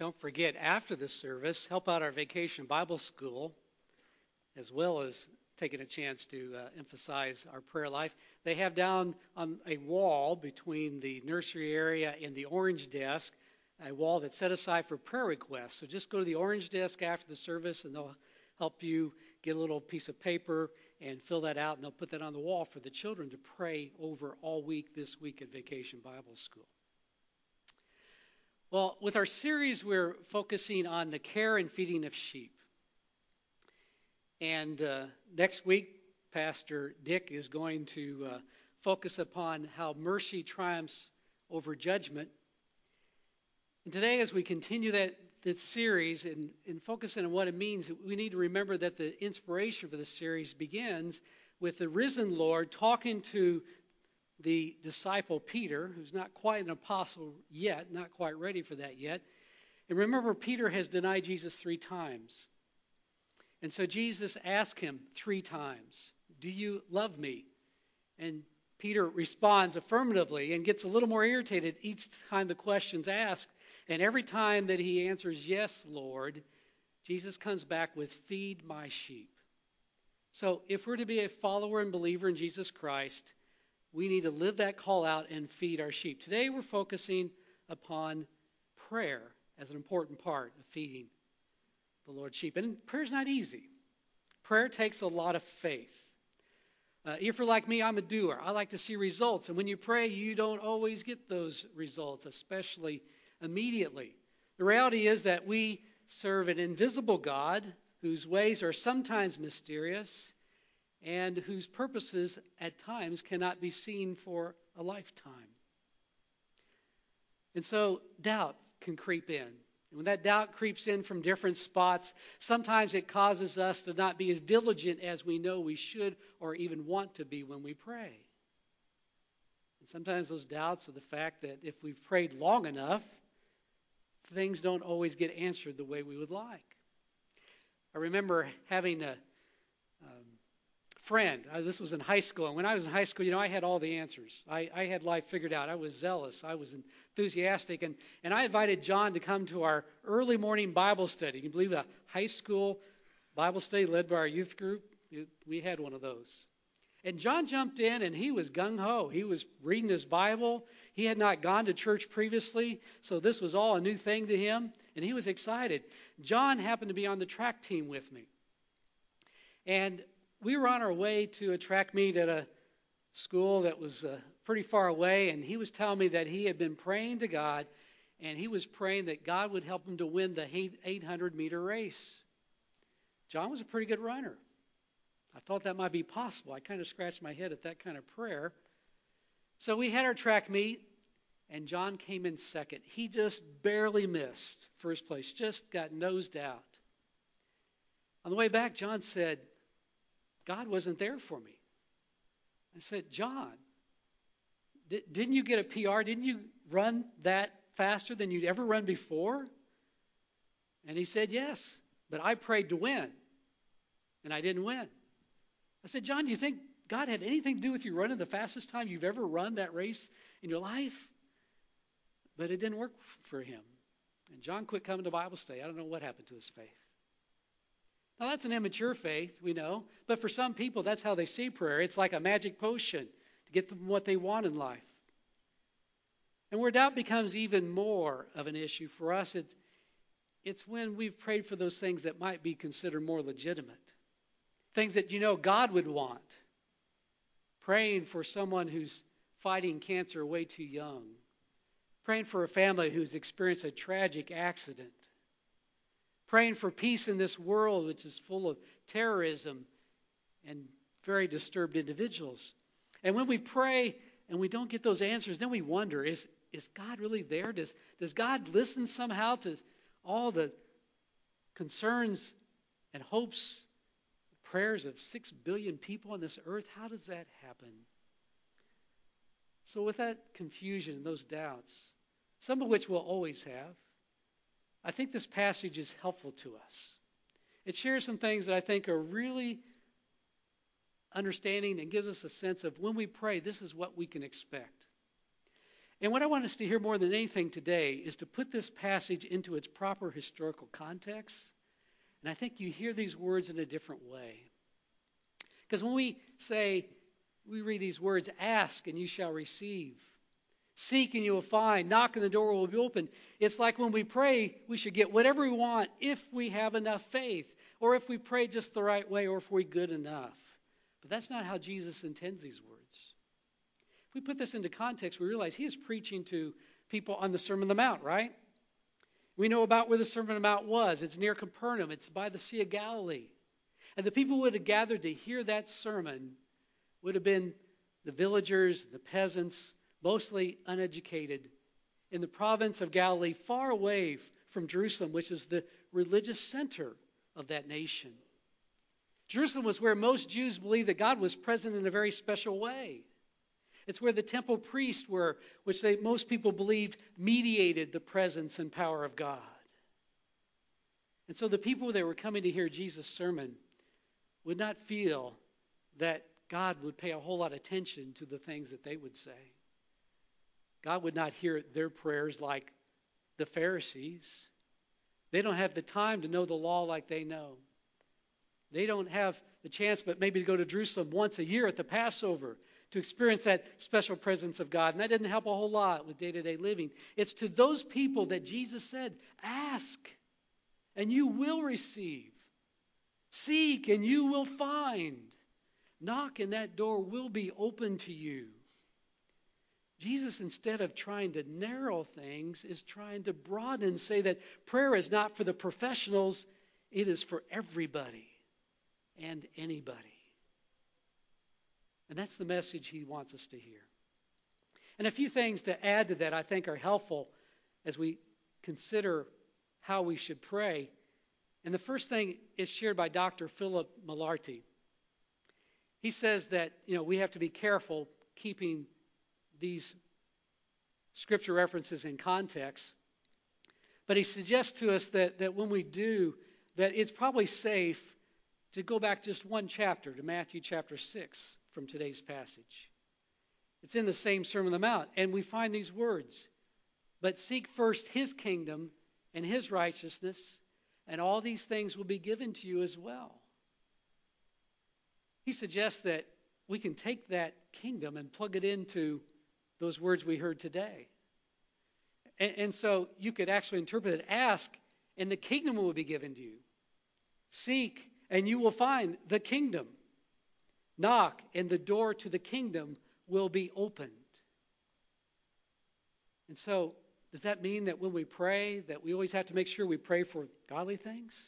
Don't forget, after the service, help out our vacation Bible school, as well as taking a chance to uh, emphasize our prayer life. They have down on a wall between the nursery area and the orange desk a wall that's set aside for prayer requests. So just go to the orange desk after the service, and they'll help you get a little piece of paper and fill that out, and they'll put that on the wall for the children to pray over all week this week at Vacation Bible School. Well, with our series, we're focusing on the care and feeding of sheep. And uh, next week, Pastor Dick is going to uh, focus upon how mercy triumphs over judgment. And today, as we continue that, that series and, and focusing on what it means, we need to remember that the inspiration for this series begins with the risen Lord talking to the disciple Peter, who's not quite an apostle yet, not quite ready for that yet. And remember, Peter has denied Jesus three times. And so Jesus asked him three times, Do you love me? And Peter responds affirmatively and gets a little more irritated each time the question's asked. And every time that he answers, Yes, Lord, Jesus comes back with, Feed my sheep. So if we're to be a follower and believer in Jesus Christ, we need to live that call out and feed our sheep. Today we're focusing upon prayer as an important part of feeding the Lord's sheep. And prayer's not easy. Prayer takes a lot of faith. Uh, if you're like me, I'm a doer. I like to see results. And when you pray, you don't always get those results, especially immediately. The reality is that we serve an invisible God whose ways are sometimes mysterious and whose purposes at times cannot be seen for a lifetime. And so doubt can creep in. And when that doubt creeps in from different spots, sometimes it causes us to not be as diligent as we know we should or even want to be when we pray. And sometimes those doubts are the fact that if we've prayed long enough, things don't always get answered the way we would like. I remember having a friend. This was in high school. And when I was in high school, you know, I had all the answers. I, I had life figured out. I was zealous. I was enthusiastic. And, and I invited John to come to our early morning Bible study. You can believe a high school Bible study led by our youth group? We had one of those. And John jumped in and he was gung ho. He was reading his Bible. He had not gone to church previously, so this was all a new thing to him, and he was excited. John happened to be on the track team with me. And we were on our way to a track meet at a school that was uh, pretty far away, and he was telling me that he had been praying to God, and he was praying that God would help him to win the 800 meter race. John was a pretty good runner. I thought that might be possible. I kind of scratched my head at that kind of prayer. So we had our track meet, and John came in second. He just barely missed first place, just got nosed out. On the way back, John said, God wasn't there for me. I said, John, didn't you get a PR? Didn't you run that faster than you'd ever run before? And he said, Yes, but I prayed to win, and I didn't win. I said, John, do you think God had anything to do with you running the fastest time you've ever run that race in your life? But it didn't work for him. And John quit coming to Bible study. I don't know what happened to his faith. Now, that's an immature faith, we know. But for some people, that's how they see prayer. It's like a magic potion to get them what they want in life. And where doubt becomes even more of an issue for us, it's, it's when we've prayed for those things that might be considered more legitimate. Things that you know God would want. Praying for someone who's fighting cancer way too young. Praying for a family who's experienced a tragic accident praying for peace in this world, which is full of terrorism and very disturbed individuals. And when we pray and we don't get those answers, then we wonder is, is God really there? Does, does God listen somehow to all the concerns and hopes, prayers of six billion people on this earth? How does that happen? So, with that confusion and those doubts, some of which we'll always have, I think this passage is helpful to us. It shares some things that I think are really understanding and gives us a sense of when we pray, this is what we can expect. And what I want us to hear more than anything today is to put this passage into its proper historical context. And I think you hear these words in a different way. Because when we say, we read these words, ask and you shall receive, seek and you will find, knock and the door will be open. It's like when we pray, we should get whatever we want if we have enough faith, or if we pray just the right way, or if we're good enough. But that's not how Jesus intends these words. If we put this into context, we realize he is preaching to people on the Sermon on the Mount, right? We know about where the Sermon on the Mount was. It's near Capernaum, it's by the Sea of Galilee. And the people who would have gathered to hear that sermon would have been the villagers, the peasants, mostly uneducated, in the province of Galilee, far away from Jerusalem, which is the religious center of that nation. Jerusalem was where most Jews believed that God was present in a very special way. It's where the temple priests were, which they, most people believed mediated the presence and power of God. And so the people that were coming to hear Jesus' sermon would not feel that God would pay a whole lot of attention to the things that they would say. God would not hear their prayers like the Pharisees. They don't have the time to know the law like they know. They don't have the chance, but maybe to go to Jerusalem once a year at the Passover to experience that special presence of God. And that didn't help a whole lot with day to day living. It's to those people that Jesus said, Ask, and you will receive. Seek, and you will find. Knock, and that door will be open to you. Jesus, instead of trying to narrow things, is trying to broaden and say that prayer is not for the professionals, it is for everybody and anybody. And that's the message he wants us to hear. And a few things to add to that I think are helpful as we consider how we should pray. And the first thing is shared by Dr. Philip McLarty. He says that, you know, we have to be careful keeping these scripture references in context. But he suggests to us that, that when we do, that it's probably safe to go back just one chapter to Matthew chapter 6 from today's passage. It's in the same Sermon on the Mount, and we find these words But seek first his kingdom and his righteousness, and all these things will be given to you as well. He suggests that we can take that kingdom and plug it into those words we heard today. And, and, so you could actually interpret it ask, and the kingdom will be given to you. Seek, and you will find the kingdom. Knock, and the door to the kingdom will be opened. And so, does that mean that when we pray, that we always have to make sure we pray for godly things?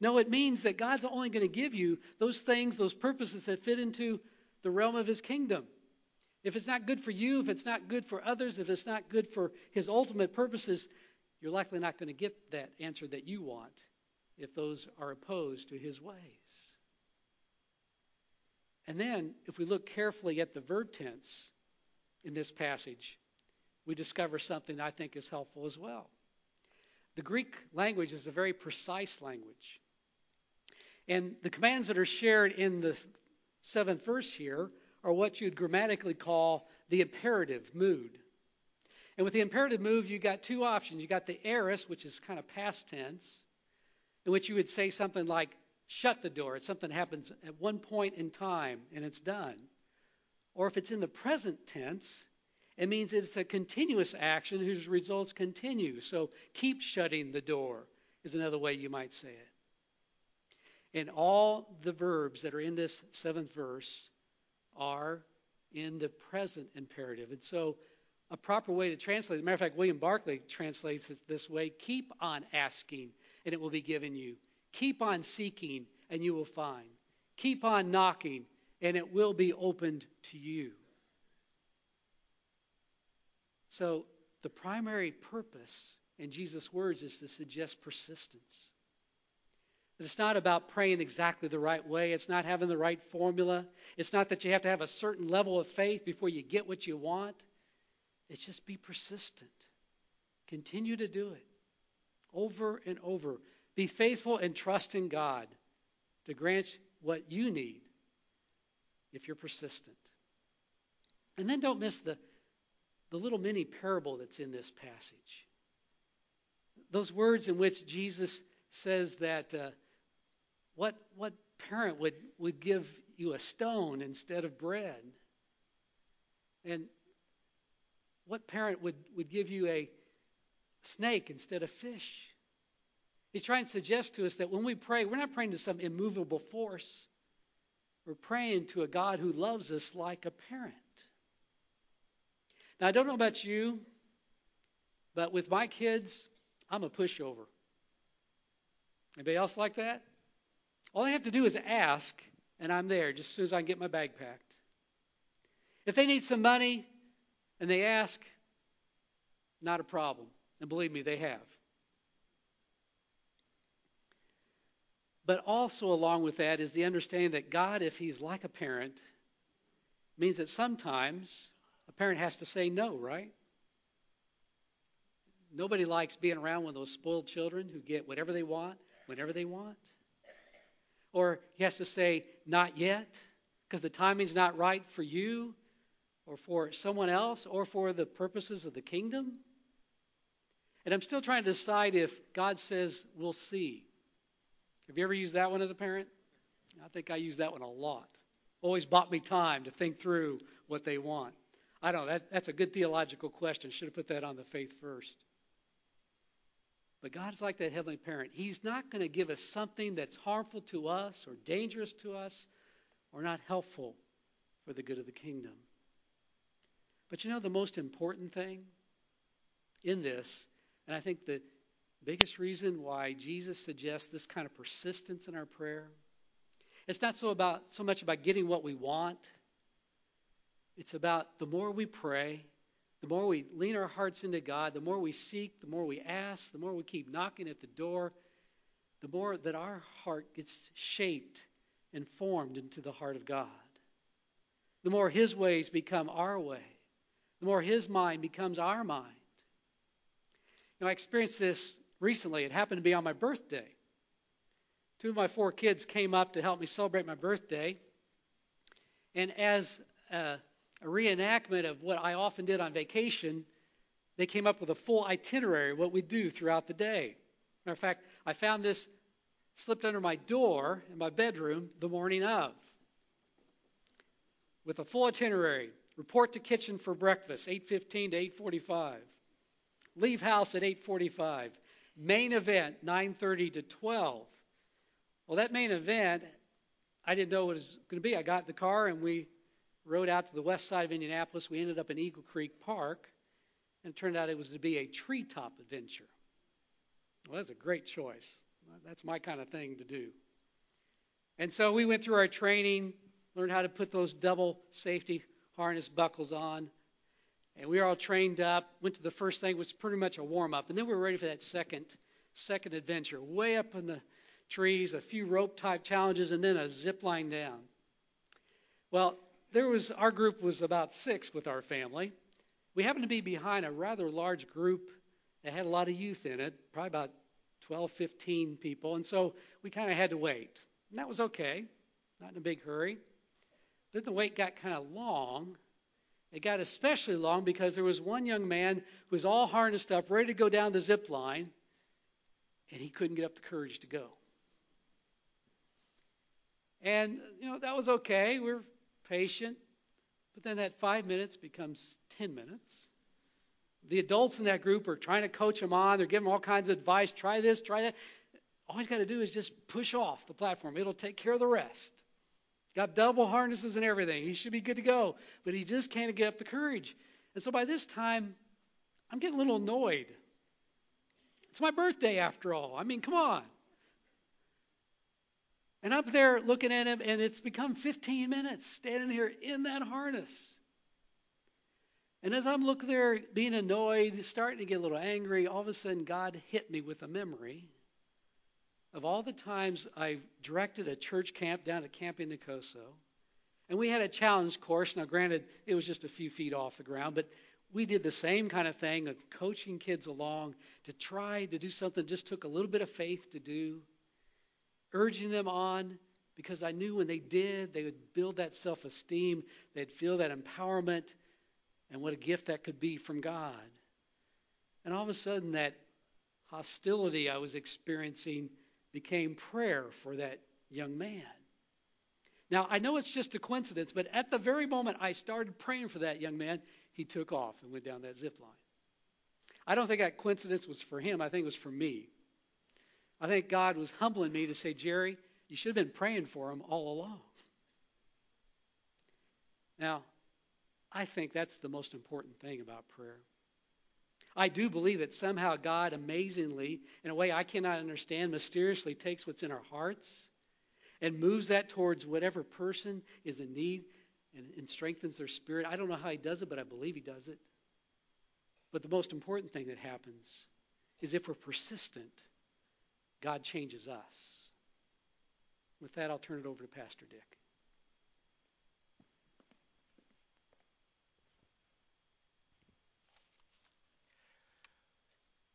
No, it means that God's only going to give you those things, those purposes that fit into the realm of His kingdom. If it's not good for you, if it's not good for others, if it's not good for His ultimate purposes, you're likely not going to get that answer that you want if those are opposed to His ways. And then, if we look carefully at the verb tense in this passage, we discover something I think is helpful as well. The Greek language is a very precise language. And the commands that are shared in the seventh verse here are what you'd grammatically call the imperative mood. And with the imperative mood, you've got two options. You've got the aorist, which is kind of past tense, in which you would say something like, shut the door. It's something happens at one point in time and it's done. Or if it's in the present tense, it means it's a continuous action whose results continue. So keep shutting the door is another way you might say it. And all the verbs that are in this seventh verse are in the present imperative. And so a proper way to translate it, matter of fact, William Barclay translates it this way keep on asking, and it will be given you. Keep on seeking, and you will find. Keep on knocking, and it will be opened to you. So, the primary purpose in Jesus' words is to suggest persistence. It's not about praying exactly the right way. It's not having the right formula. It's not that you have to have a certain level of faith before you get what you want. It's just be persistent. Continue to do it over and over. Be faithful and trust in God to grant what you need if you're persistent. And then don't miss the, the little mini parable that's in this passage. Those words in which Jesus says that uh, what, what parent would, would give you a stone instead of bread? And what parent would, would give you a snake instead of fish? He's trying to suggest to us that when we pray, we're not praying to some immovable force. We're praying to a God who loves us like a parent. Now, I don't know about you, but with my kids, I'm a pushover. Anybody else like that? All I have to do is ask, and I'm there just as soon as I get my bag packed. If they need some money and they ask, not a problem. And believe me, they have. But also, along with that, is the understanding that God, if He's like a parent, means that sometimes a parent has to say no, right? Nobody likes being around one of those spoiled children who get whatever they want, whenever they want. Or he has to say, not yet, because the timing's not right for you, or for someone else, or for the purposes of the kingdom. And I'm still trying to decide if God says, we'll see. Have you ever used that one as a parent? I think I use that one a lot. Always bought me time to think through what they want. I don't know. That, that's a good theological question. Should have put that on the faith first. But God's like that heavenly parent. He's not going to give us something that's harmful to us or dangerous to us or not helpful for the good of the kingdom. But you know the most important thing in this, and I think the biggest reason why Jesus suggests this kind of persistence in our prayer, it's not so about so much about getting what we want it's about the more we pray, the more we lean our hearts into God, the more we seek, the more we ask, the more we keep knocking at the door, the more that our heart gets shaped and formed into the heart of God. The more His ways become our way, the more His mind becomes our mind. You know, I experienced this recently. It happened to be on my birthday. Two of my four kids came up to help me celebrate my birthday. And as a reenactment of what I often did on vacation, they came up with a full itinerary of what we do throughout the day. Matter of fact, I found this slipped under my door in my bedroom the morning of with a full itinerary. Report to kitchen for breakfast, 8:15 to 8:45. Leave house at 8:45. Main event, 9:30 to 12. Well, that main event, I didn't know what it was going to be. I got in the car and we rode out to the west side of Indianapolis. We ended up in Eagle Creek Park, and it turned out it was to be a treetop adventure. Well, that's a great choice. That's my kind of thing to do. And so we went through our training, learned how to put those double safety harness buckles on, and we were all trained up. Went to the first thing, which was pretty much a warm up, and then we were ready for that second second adventure. Way up in the trees, a few rope type challenges, and then a zip line down. Well, there was our group was about six with our family. We happened to be behind a rather large group that had a lot of youth in it, probably about 12, 15 people, and so we kind of had to wait. And that was okay, not in a big hurry. Then the wait got kind of long. It got especially long because there was one young man who was all harnessed up, ready to go down the zip line, and he couldn't get up the courage to go. And, you know, that was okay. We we're patient. But then that five minutes becomes 10 minutes. The adults in that group are trying to coach him on. They're giving him all kinds of advice. Try this, try that. All he's got to do is just push off the platform. It'll take care of the rest. Got double harnesses and everything. He should be good to go. But he just can't get up the courage. And so by this time, I'm getting a little annoyed. It's my birthday after all. I mean, come on. And up there looking at him, and it's become 15 minutes standing here in that harness. And as I'm looking there being annoyed, starting to get a little angry, all of a sudden God hit me with a memory of all the times I've directed a church camp down at Camp Intocoso. And we had a challenge course. Now, granted, it was just a few feet off the ground, but we did the same kind of thing of coaching kids along to try to do something just took a little bit of faith to do urging them on because I knew when they did, they would build that self esteem, they'd feel that empowerment, and what a gift that could be from God. And all of a sudden, that hostility I was experiencing became prayer for that young man. Now, I know it's just a coincidence, but at the very moment I started praying for that young man, he took off and went down that zip line. I don't think that coincidence was for him, I think it was for me. I think God was humbling me to say, Jerry, you should have been praying for him all along. Now, I think that's the most important thing about prayer. I do believe that somehow God amazingly, in a way I cannot understand, mysteriously takes what's in our hearts and moves that towards whatever person is in need and, and strengthens their spirit. I don't know how He does it, but I believe He does it. But the most important thing that happens is if we're persistent, God changes us. With that, I'll turn it over to Pastor Dick.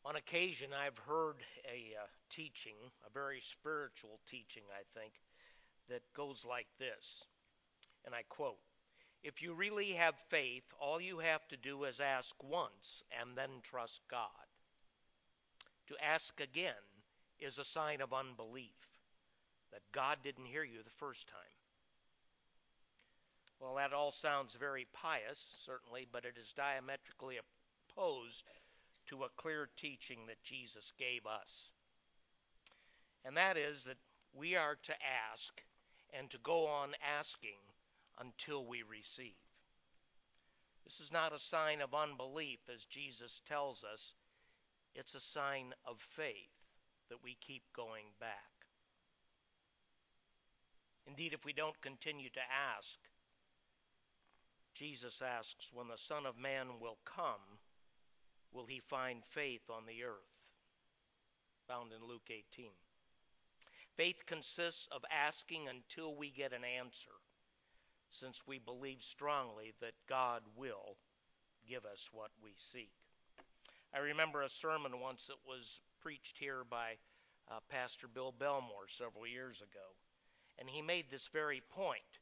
On occasion, I've heard a uh, teaching, a very spiritual teaching, I think, that goes like this. And I quote If you really have faith, all you have to do is ask once and then trust God. To ask again is a sign of unbelief, that God didn't hear you the first time. Well, that all sounds very pious, certainly, but it is diametrically opposed to a clear teaching that Jesus gave us. And that is that we are to ask and to go on asking until we receive. This is not a sign of unbelief, as Jesus tells us, it's a sign of faith that we keep going back. Indeed, if we don't continue to ask, Jesus asks, when the Son of Man will come, will he find faith on the earth? Found in Luke 18. Faith consists of asking until we get an answer, since we believe strongly that God will give us what we seek. I remember a sermon once that was preached here by uh, Pastor Bill Belmore several years ago, and he made this very point.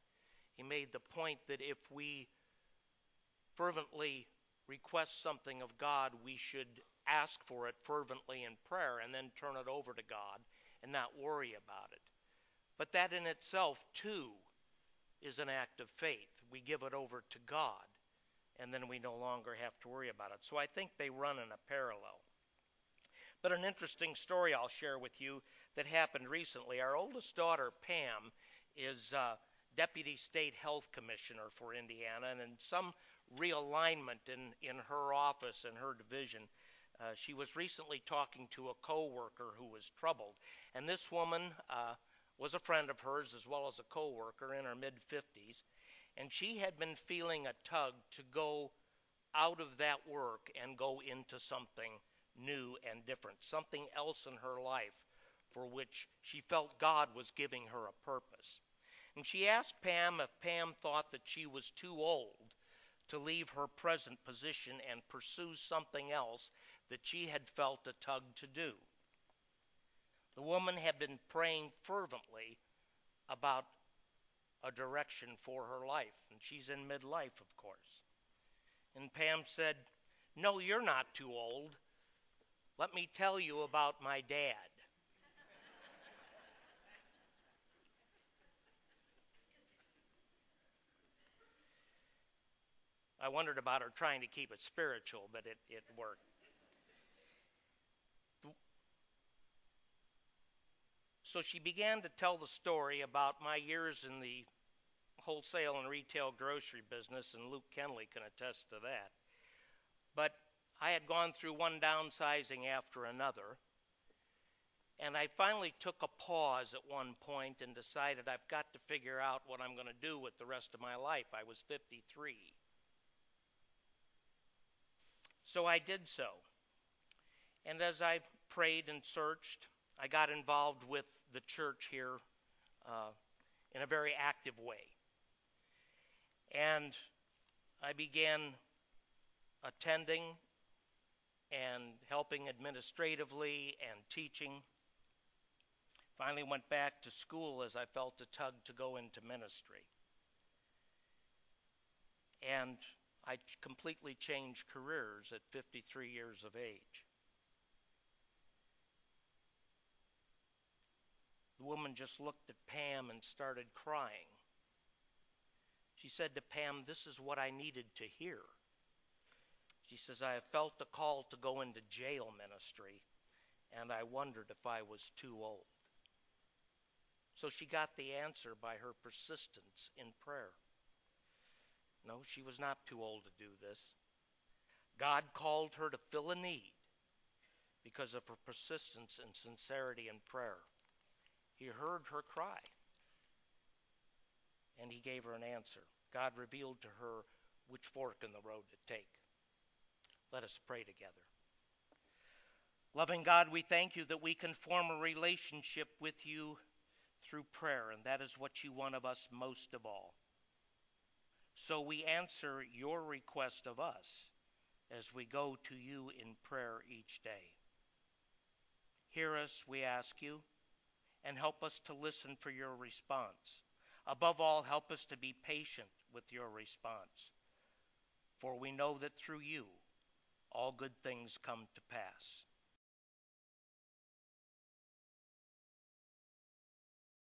He made the point that if we fervently request something of God, we should ask for it fervently in prayer and then turn it over to God and not worry about it. But that in itself, too, is an act of faith. We give it over to God, and then we no longer have to worry about it. So I think they run in a parallel. But an interesting story I'll share with you that happened recently. Our oldest daughter, Pam, is uh, Deputy State Health Commissioner for Indiana, and in some realignment in, in her office and her division. Uh, she was recently talking to a coworker who was troubled, and this woman uh, was a friend of hers as well as a coworker in her mid 50s, and she had been feeling a tug to go out of that work and go into something new and different, something else in her life for which she felt God was giving her a purpose. And she asked Pam if Pam thought that she was too old to leave her present position and pursue something else that she had felt a tug to do. The woman had been praying fervently about a direction for her life, and she's in midlife, of course. And Pam said, No, you're not too old. Let me tell you about my dad. I wondered about her trying to keep it spiritual, but it, it worked. So she began to tell the story about my years in the wholesale and retail grocery business, and Luke Kenley can attest to that. But I had gone through one downsizing after another, and I finally took a pause at one point and decided I've got to figure out what I'm going to do with the rest of my life. I was 53. So I did so. And as I prayed and searched, I got involved with the church here uh, in a very active way. And I began attending and helping administratively and teaching. Finally, went back to school as I felt a tug to go into ministry. And I completely changed careers at 53 years of age. The woman just looked at Pam and started crying. She said to Pam, This is what I needed to hear. She says, I have felt the call to go into jail ministry, and I wondered if I was too old. So she got the answer by her persistence in prayer. No, she was not too old to do this. God called her to fill a need because of her persistence and sincerity in prayer. He heard her cry and he gave her an answer. God revealed to her which fork in the road to take. Let us pray together. Loving God, we thank you that we can form a relationship with you through prayer, and that is what you want of us most of all. So we answer your request of us as we go to you in prayer each day. Hear us, we ask you, and help us to listen for your response. Above all, help us to be patient with your response, for we know that through you all good things come to pass.